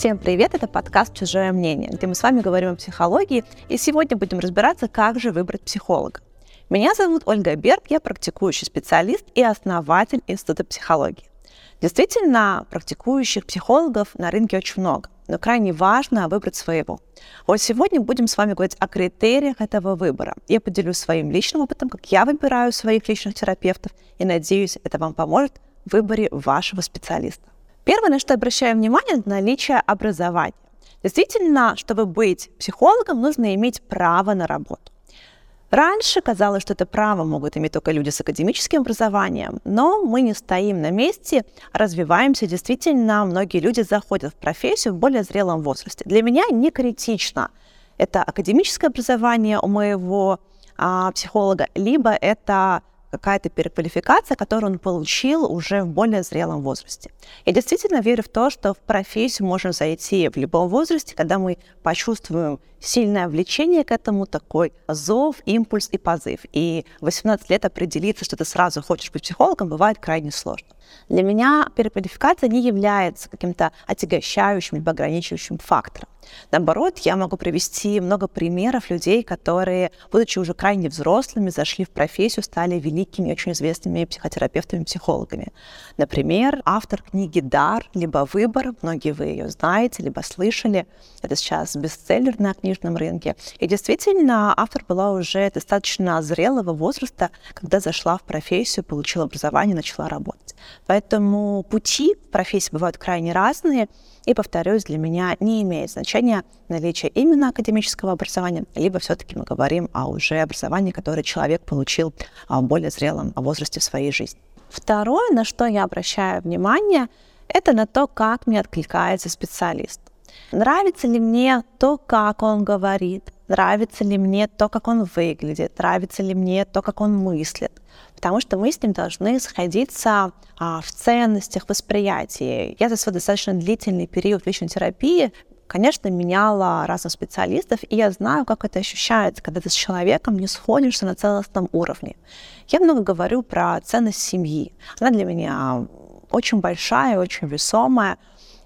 Всем привет, это подкаст «Чужое мнение», где мы с вами говорим о психологии, и сегодня будем разбираться, как же выбрать психолога. Меня зовут Ольга Берг, я практикующий специалист и основатель Института психологии. Действительно, практикующих психологов на рынке очень много, но крайне важно выбрать своего. Вот сегодня будем с вами говорить о критериях этого выбора. Я поделюсь своим личным опытом, как я выбираю своих личных терапевтов, и надеюсь, это вам поможет в выборе вашего специалиста. Первое, на что обращаю внимание, это наличие образования. Действительно, чтобы быть психологом, нужно иметь право на работу. Раньше казалось, что это право могут иметь только люди с академическим образованием, но мы не стоим на месте, развиваемся. Действительно, многие люди заходят в профессию в более зрелом возрасте. Для меня не критично, это академическое образование у моего а, психолога, либо это какая-то переквалификация, которую он получил уже в более зрелом возрасте. Я действительно верю в то, что в профессию можно зайти в любом возрасте, когда мы почувствуем сильное влечение к этому, такой зов, импульс и позыв. И 18 лет определиться, что ты сразу хочешь быть психологом, бывает крайне сложно. Для меня переквалификация не является каким-то отягощающим либо ограничивающим фактором. Наоборот, я могу привести много примеров людей, которые, будучи уже крайне взрослыми, зашли в профессию, стали великими, очень известными психотерапевтами, психологами. Например, автор книги «Дар», либо «Выбор», многие вы ее знаете, либо слышали. Это сейчас бестселлер на книжном рынке. И действительно, автор была уже достаточно зрелого возраста, когда зашла в профессию, получила образование, начала работать. Поэтому пути в профессии бывают крайне разные, и, повторюсь, для меня не имеет значения наличие именно академического образования, либо все-таки мы говорим о уже образовании, которое человек получил в более зрелом возрасте в своей жизни. Второе, на что я обращаю внимание, это на то, как мне откликается специалист. Нравится ли мне то, как он говорит, нравится ли мне то, как он выглядит, нравится ли мне то, как он мыслит. Потому что мы с ним должны сходиться а, в ценностях, восприятии. Я за свой достаточно длительный период личной терапии конечно, меняла разных специалистов, и я знаю, как это ощущается, когда ты с человеком не сходишься на целостном уровне. Я много говорю про ценность семьи. Она для меня очень большая, очень весомая.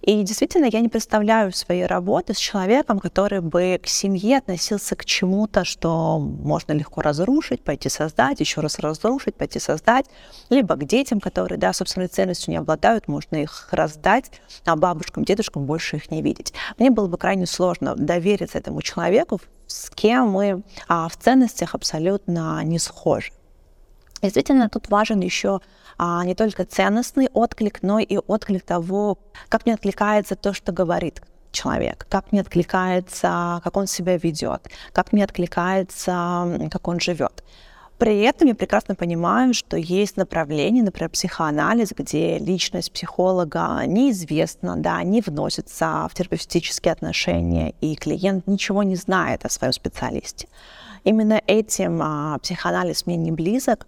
И действительно, я не представляю своей работы с человеком, который бы к семье относился к чему-то, что можно легко разрушить, пойти создать, еще раз разрушить, пойти создать, либо к детям, которые, да, собственной ценностью не обладают, можно их раздать, а бабушкам, дедушкам больше их не видеть. Мне было бы крайне сложно довериться этому человеку, с кем мы а, в ценностях абсолютно не схожи. Действительно, тут важен еще а, не только ценностный отклик, но и отклик того, как мне откликается то, что говорит человек, как мне откликается, как он себя ведет, как мне откликается, как он живет. При этом я прекрасно понимаю, что есть направления, например, психоанализ, где личность психолога неизвестна, да, не вносится в терапевтические отношения, и клиент ничего не знает о своем специалисте. Именно этим а, психоанализ мне не близок,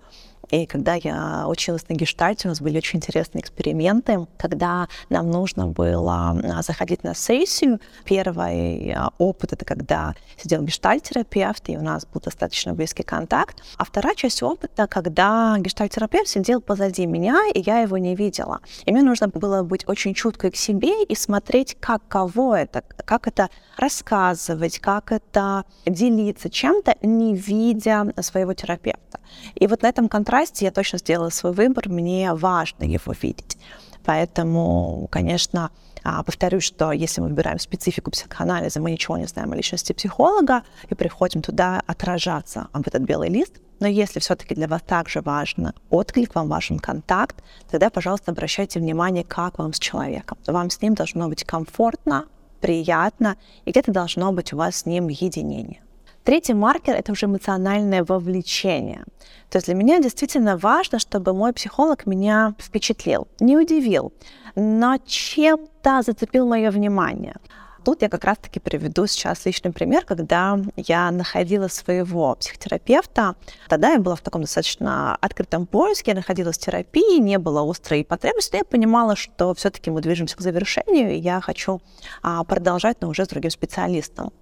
и когда я училась на гештальте, у нас были очень интересные эксперименты, когда нам нужно было а, заходить на сессию. Первый а, опыт — это когда сидел гештальтерапевт, и у нас был достаточно близкий контакт. А вторая часть опыта, когда гештальтерапевт сидел позади меня, и я его не видела. И мне нужно было быть очень чуткой к себе и смотреть, как кого это, как это рассказывать, как это делиться чем-то, не видя своего терапевта. И вот на этом контрасте я точно сделала свой выбор, мне важно его видеть. Поэтому, конечно, а, повторюсь, что если мы выбираем специфику психоанализа, мы ничего не знаем о личности психолога и приходим туда отражаться об этот белый лист. Но если все-таки для вас также важно отклик, вам важен контакт, тогда, пожалуйста, обращайте внимание, как вам с человеком. Вам с ним должно быть комфортно, приятно, и где-то должно быть у вас с ним единение. Третий маркер — это уже эмоциональное вовлечение. То есть для меня действительно важно, чтобы мой психолог меня впечатлил, не удивил, но чем-то зацепил мое внимание. Тут я как раз-таки приведу сейчас личный пример, когда я находила своего психотерапевта. Тогда я была в таком достаточно открытом поиске, я находилась в терапии, не было острой потребности, но я понимала, что все-таки мы движемся к завершению, и я хочу а, продолжать, но уже с другим специалистом.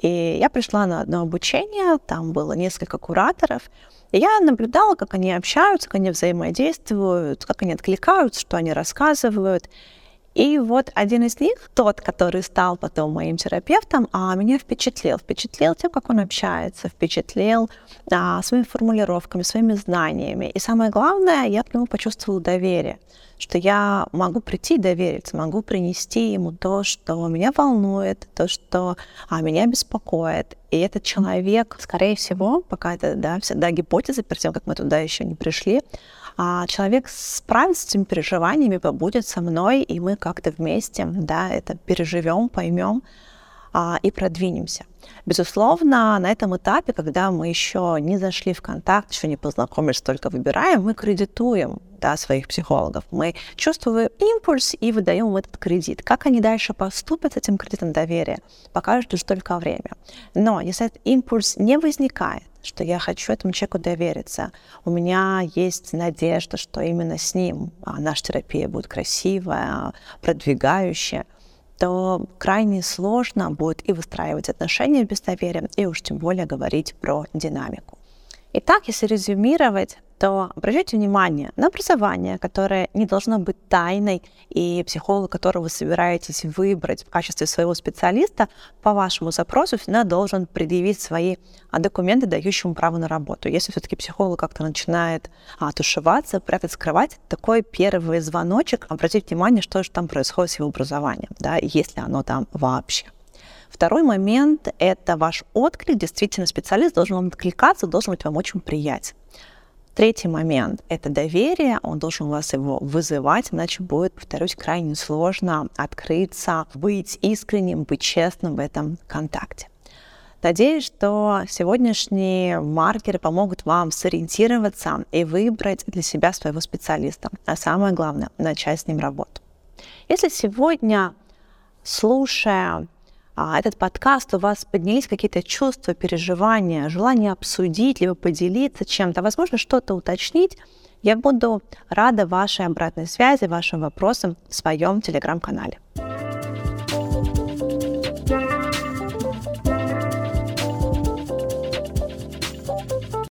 И я пришла на одно обучение, там было несколько кураторов, и я наблюдала, как они общаются, как они взаимодействуют, как они откликаются, что они рассказывают. И вот один из них, тот, который стал потом моим терапевтом, а, меня впечатлил. Впечатлил тем, как он общается, впечатлил а, своими формулировками, своими знаниями. И самое главное, я к нему почувствовала доверие что я могу прийти и довериться, могу принести ему то, что меня волнует, то, что а, меня беспокоит. И этот человек, скорее всего, пока это да, всегда гипотеза, перед тем, как мы туда еще не пришли, а человек справится с этими переживаниями, побудет со мной, и мы как-то вместе да, это переживем, поймем а, и продвинемся. Безусловно, на этом этапе, когда мы еще не зашли в контакт, еще не познакомились, только выбираем, мы кредитуем да, своих психологов. Мы чувствуем импульс и выдаем этот кредит. Как они дальше поступят с этим кредитом доверия, покажет лишь только время. Но если этот импульс не возникает, что я хочу этому человеку довериться, у меня есть надежда, что именно с ним а, наша терапия будет красивая, продвигающая, то крайне сложно будет и выстраивать отношения без доверия, и уж тем более говорить про динамику. Итак, если резюмировать, то обращайте внимание на образование, которое не должно быть тайной, и психолог, которого вы собираетесь выбрать в качестве своего специалиста, по вашему запросу всегда должен предъявить свои документы, дающие ему право на работу. Если все-таки психолог как-то начинает а, прятать, скрывать, такой первый звоночек, обратите внимание, что же там происходит с его образованием, да, если оно там вообще. Второй момент – это ваш отклик. Действительно, специалист должен вам откликаться, должен быть вам очень приятен. Третий момент – это доверие, он должен у вас его вызывать, иначе будет, повторюсь, крайне сложно открыться, быть искренним, быть честным в этом контакте. Надеюсь, что сегодняшние маркеры помогут вам сориентироваться и выбрать для себя своего специалиста, а самое главное – начать с ним работу. Если сегодня, слушая а, этот подкаст, у вас поднялись какие-то чувства, переживания, желание обсудить, либо поделиться чем-то, возможно, что-то уточнить, я буду рада вашей обратной связи, вашим вопросам в своем телеграм-канале.